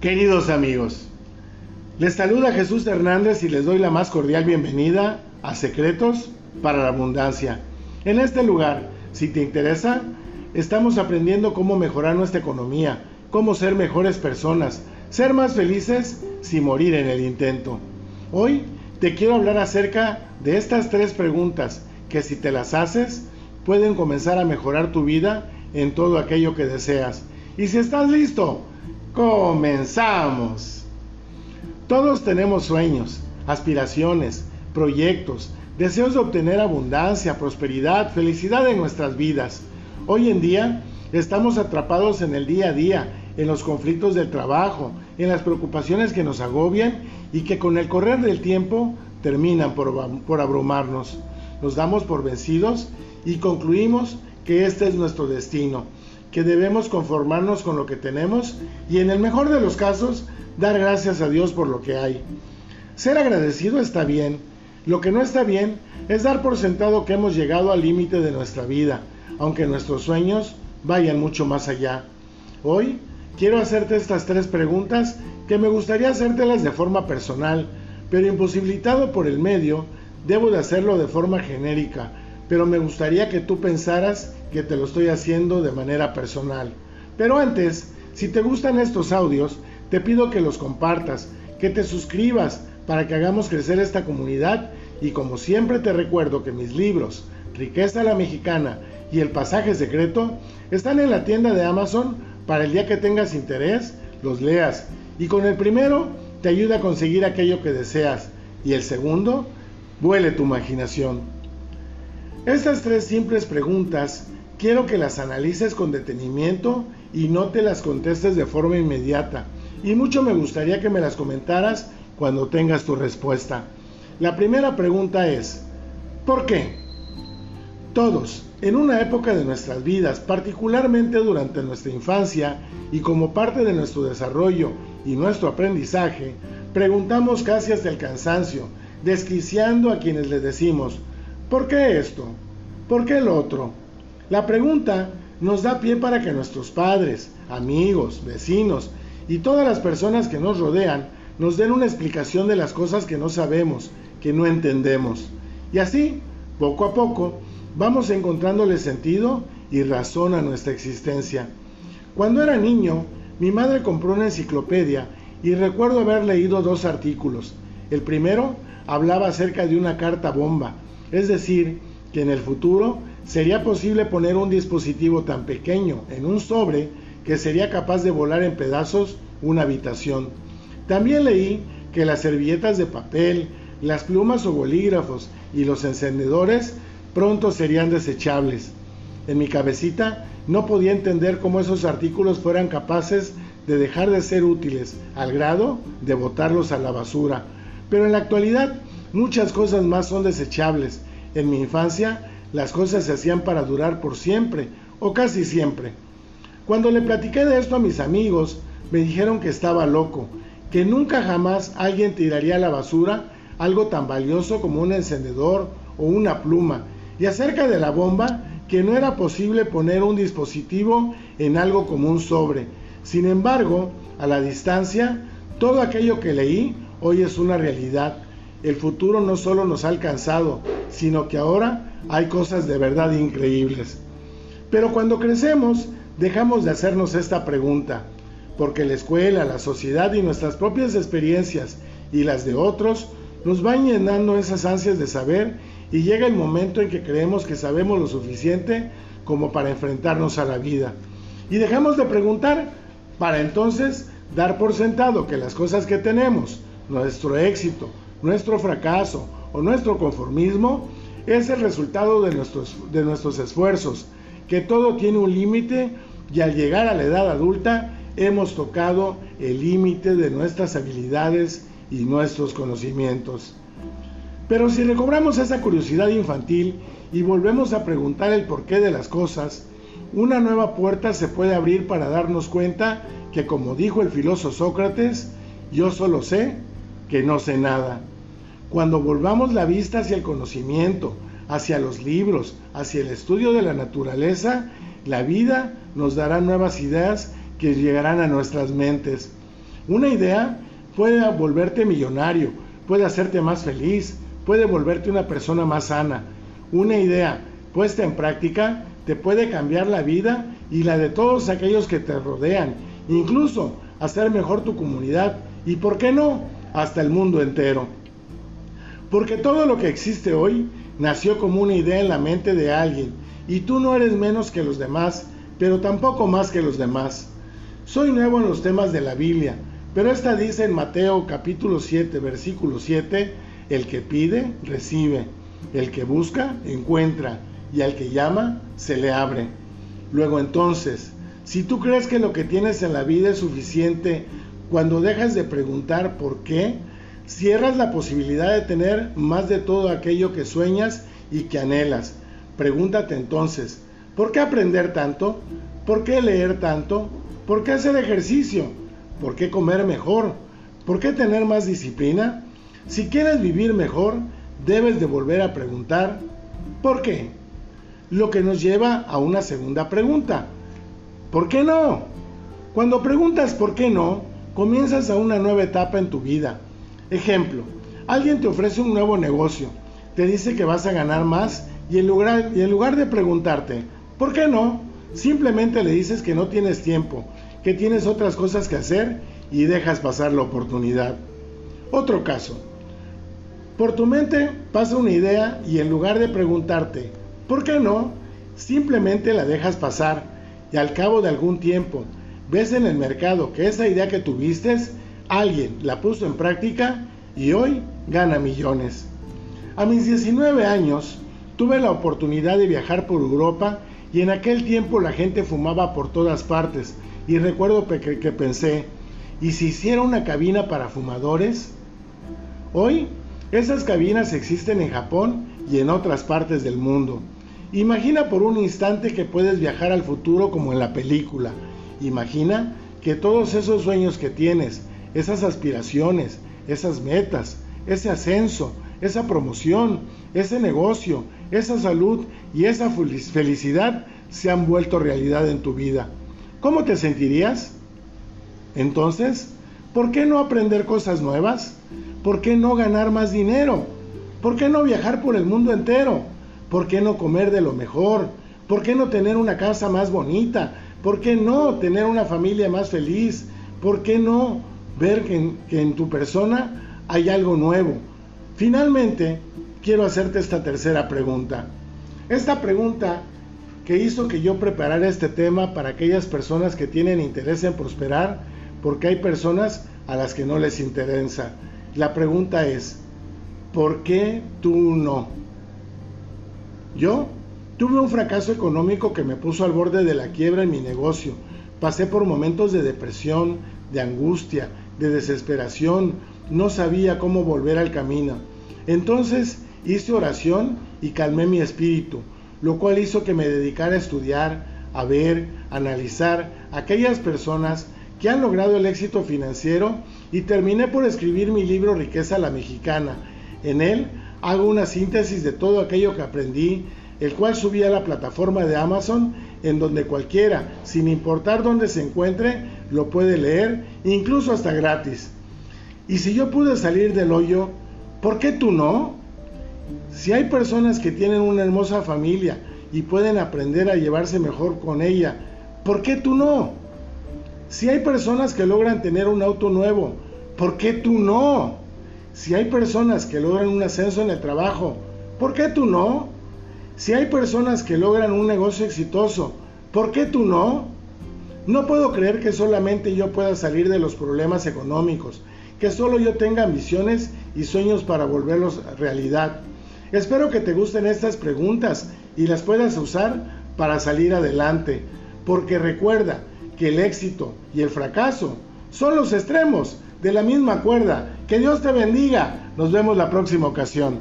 Queridos amigos, les saluda Jesús Hernández y les doy la más cordial bienvenida a Secretos para la Abundancia. En este lugar, si te interesa, estamos aprendiendo cómo mejorar nuestra economía, cómo ser mejores personas, ser más felices sin morir en el intento. Hoy te quiero hablar acerca de estas tres preguntas que si te las haces pueden comenzar a mejorar tu vida en todo aquello que deseas. Y si estás listo, Comenzamos. Todos tenemos sueños, aspiraciones, proyectos, deseos de obtener abundancia, prosperidad, felicidad en nuestras vidas. Hoy en día estamos atrapados en el día a día, en los conflictos del trabajo, en las preocupaciones que nos agobian y que con el correr del tiempo terminan por, por abrumarnos. Nos damos por vencidos y concluimos que este es nuestro destino que debemos conformarnos con lo que tenemos y en el mejor de los casos dar gracias a Dios por lo que hay. Ser agradecido está bien, lo que no está bien es dar por sentado que hemos llegado al límite de nuestra vida, aunque nuestros sueños vayan mucho más allá. Hoy quiero hacerte estas tres preguntas que me gustaría hacértelas de forma personal, pero imposibilitado por el medio, debo de hacerlo de forma genérica, pero me gustaría que tú pensaras que te lo estoy haciendo de manera personal. Pero antes, si te gustan estos audios, te pido que los compartas, que te suscribas para que hagamos crecer esta comunidad y como siempre te recuerdo que mis libros, Riqueza la Mexicana y El Pasaje Secreto, están en la tienda de Amazon para el día que tengas interés, los leas. Y con el primero te ayuda a conseguir aquello que deseas y el segundo, vuele tu imaginación. Estas tres simples preguntas quiero que las analices con detenimiento y no te las contestes de forma inmediata. Y mucho me gustaría que me las comentaras cuando tengas tu respuesta. La primera pregunta es, ¿por qué? Todos, en una época de nuestras vidas, particularmente durante nuestra infancia y como parte de nuestro desarrollo y nuestro aprendizaje, preguntamos casi hasta el cansancio, desquiciando a quienes les decimos, ¿Por qué esto? ¿Por qué el otro? La pregunta nos da pie para que nuestros padres, amigos, vecinos y todas las personas que nos rodean nos den una explicación de las cosas que no sabemos, que no entendemos. Y así, poco a poco, vamos encontrándole sentido y razón a nuestra existencia. Cuando era niño, mi madre compró una enciclopedia y recuerdo haber leído dos artículos. El primero hablaba acerca de una carta bomba, es decir, que en el futuro sería posible poner un dispositivo tan pequeño en un sobre que sería capaz de volar en pedazos una habitación. También leí que las servilletas de papel, las plumas o bolígrafos y los encendedores pronto serían desechables. En mi cabecita no podía entender cómo esos artículos fueran capaces de dejar de ser útiles al grado de botarlos a la basura. Pero en la actualidad Muchas cosas más son desechables. En mi infancia las cosas se hacían para durar por siempre o casi siempre. Cuando le platiqué de esto a mis amigos, me dijeron que estaba loco, que nunca jamás alguien tiraría a la basura algo tan valioso como un encendedor o una pluma, y acerca de la bomba, que no era posible poner un dispositivo en algo como un sobre. Sin embargo, a la distancia, todo aquello que leí hoy es una realidad el futuro no solo nos ha alcanzado, sino que ahora hay cosas de verdad increíbles. Pero cuando crecemos, dejamos de hacernos esta pregunta, porque la escuela, la sociedad y nuestras propias experiencias y las de otros nos van llenando esas ansias de saber y llega el momento en que creemos que sabemos lo suficiente como para enfrentarnos a la vida. Y dejamos de preguntar para entonces dar por sentado que las cosas que tenemos, nuestro éxito, nuestro fracaso o nuestro conformismo es el resultado de nuestros, de nuestros esfuerzos, que todo tiene un límite y al llegar a la edad adulta hemos tocado el límite de nuestras habilidades y nuestros conocimientos. Pero si recobramos esa curiosidad infantil y volvemos a preguntar el porqué de las cosas, una nueva puerta se puede abrir para darnos cuenta que como dijo el filósofo Sócrates, yo solo sé que no sé nada. Cuando volvamos la vista hacia el conocimiento, hacia los libros, hacia el estudio de la naturaleza, la vida nos dará nuevas ideas que llegarán a nuestras mentes. Una idea puede volverte millonario, puede hacerte más feliz, puede volverte una persona más sana. Una idea puesta en práctica te puede cambiar la vida y la de todos aquellos que te rodean, incluso hacer mejor tu comunidad y, ¿por qué no?, hasta el mundo entero. Porque todo lo que existe hoy nació como una idea en la mente de alguien y tú no eres menos que los demás, pero tampoco más que los demás. Soy nuevo en los temas de la Biblia, pero esta dice en Mateo capítulo 7, versículo 7, el que pide, recibe, el que busca, encuentra, y al que llama, se le abre. Luego entonces, si tú crees que lo que tienes en la vida es suficiente, cuando dejas de preguntar por qué, cierras la posibilidad de tener más de todo aquello que sueñas y que anhelas. Pregúntate entonces, ¿por qué aprender tanto? ¿Por qué leer tanto? ¿Por qué hacer ejercicio? ¿Por qué comer mejor? ¿Por qué tener más disciplina? Si quieres vivir mejor, debes de volver a preguntar, ¿por qué? Lo que nos lleva a una segunda pregunta. ¿Por qué no? Cuando preguntas por qué no, comienzas a una nueva etapa en tu vida. Ejemplo, alguien te ofrece un nuevo negocio, te dice que vas a ganar más y en lugar, y en lugar de preguntarte, ¿por qué no? Simplemente le dices que no tienes tiempo, que tienes otras cosas que hacer y dejas pasar la oportunidad. Otro caso. Por tu mente pasa una idea y en lugar de preguntarte, ¿por qué no? Simplemente la dejas pasar y al cabo de algún tiempo ves en el mercado que esa idea que tuviste, alguien la puso en práctica y hoy gana millones. A mis 19 años tuve la oportunidad de viajar por Europa y en aquel tiempo la gente fumaba por todas partes y recuerdo que, que pensé, ¿y si hiciera una cabina para fumadores? Hoy esas cabinas existen en Japón y en otras partes del mundo. Imagina por un instante que puedes viajar al futuro como en la película Imagina que todos esos sueños que tienes, esas aspiraciones, esas metas, ese ascenso, esa promoción, ese negocio, esa salud y esa felicidad se han vuelto realidad en tu vida. ¿Cómo te sentirías? Entonces, ¿por qué no aprender cosas nuevas? ¿Por qué no ganar más dinero? ¿Por qué no viajar por el mundo entero? ¿Por qué no comer de lo mejor? ¿Por qué no tener una casa más bonita? ¿Por qué no tener una familia más feliz? ¿Por qué no ver que en, tu persona hay algo nuevo? Finalmente, quiero hacerte esta tercera pregunta. Esta pregunta que hizo que yo preparara este tema para aquellas personas que tienen interés en prosperar, porque hay personas a las que no les interesa. La pregunta es, ¿por qué tú no? Yo Tuve un fracaso económico que me puso al borde de la quiebra en mi negocio. Pasé por momentos de depresión, de angustia, de desesperación. No sabía cómo volver al camino. Entonces hice oración y calmé mi espíritu, lo cual hizo que me dedicara a estudiar, a ver, a analizar aquellas personas que han logrado el éxito financiero y terminé por escribir mi libro Riqueza la Mexicana. En él hago una síntesis de todo aquello que aprendí el cual subí a la plataforma de Amazon en donde cualquiera, sin importar dónde se encuentre, lo puede leer, incluso hasta gratis. Y si yo pude salir del hoyo, ¿por qué tú no? Si hay personas que tienen una hermosa familia y pueden aprender a llevarse mejor con ella, ¿por qué tú no? Si hay personas que logran tener un auto nuevo, ¿por qué tú no? Si hay personas que logran un ascenso en el trabajo, ¿por qué tú no? Si hay personas que logran un negocio exitoso, ¿por qué tú no? No puedo creer que solamente yo pueda salir de los problemas económicos, que solo yo tenga ambiciones y sueños para volverlos realidad. Espero que te gusten estas preguntas y las puedas usar para salir adelante, porque recuerda que el éxito y el fracaso son los extremos de la misma cuerda. Que Dios te bendiga. Nos vemos la próxima ocasión.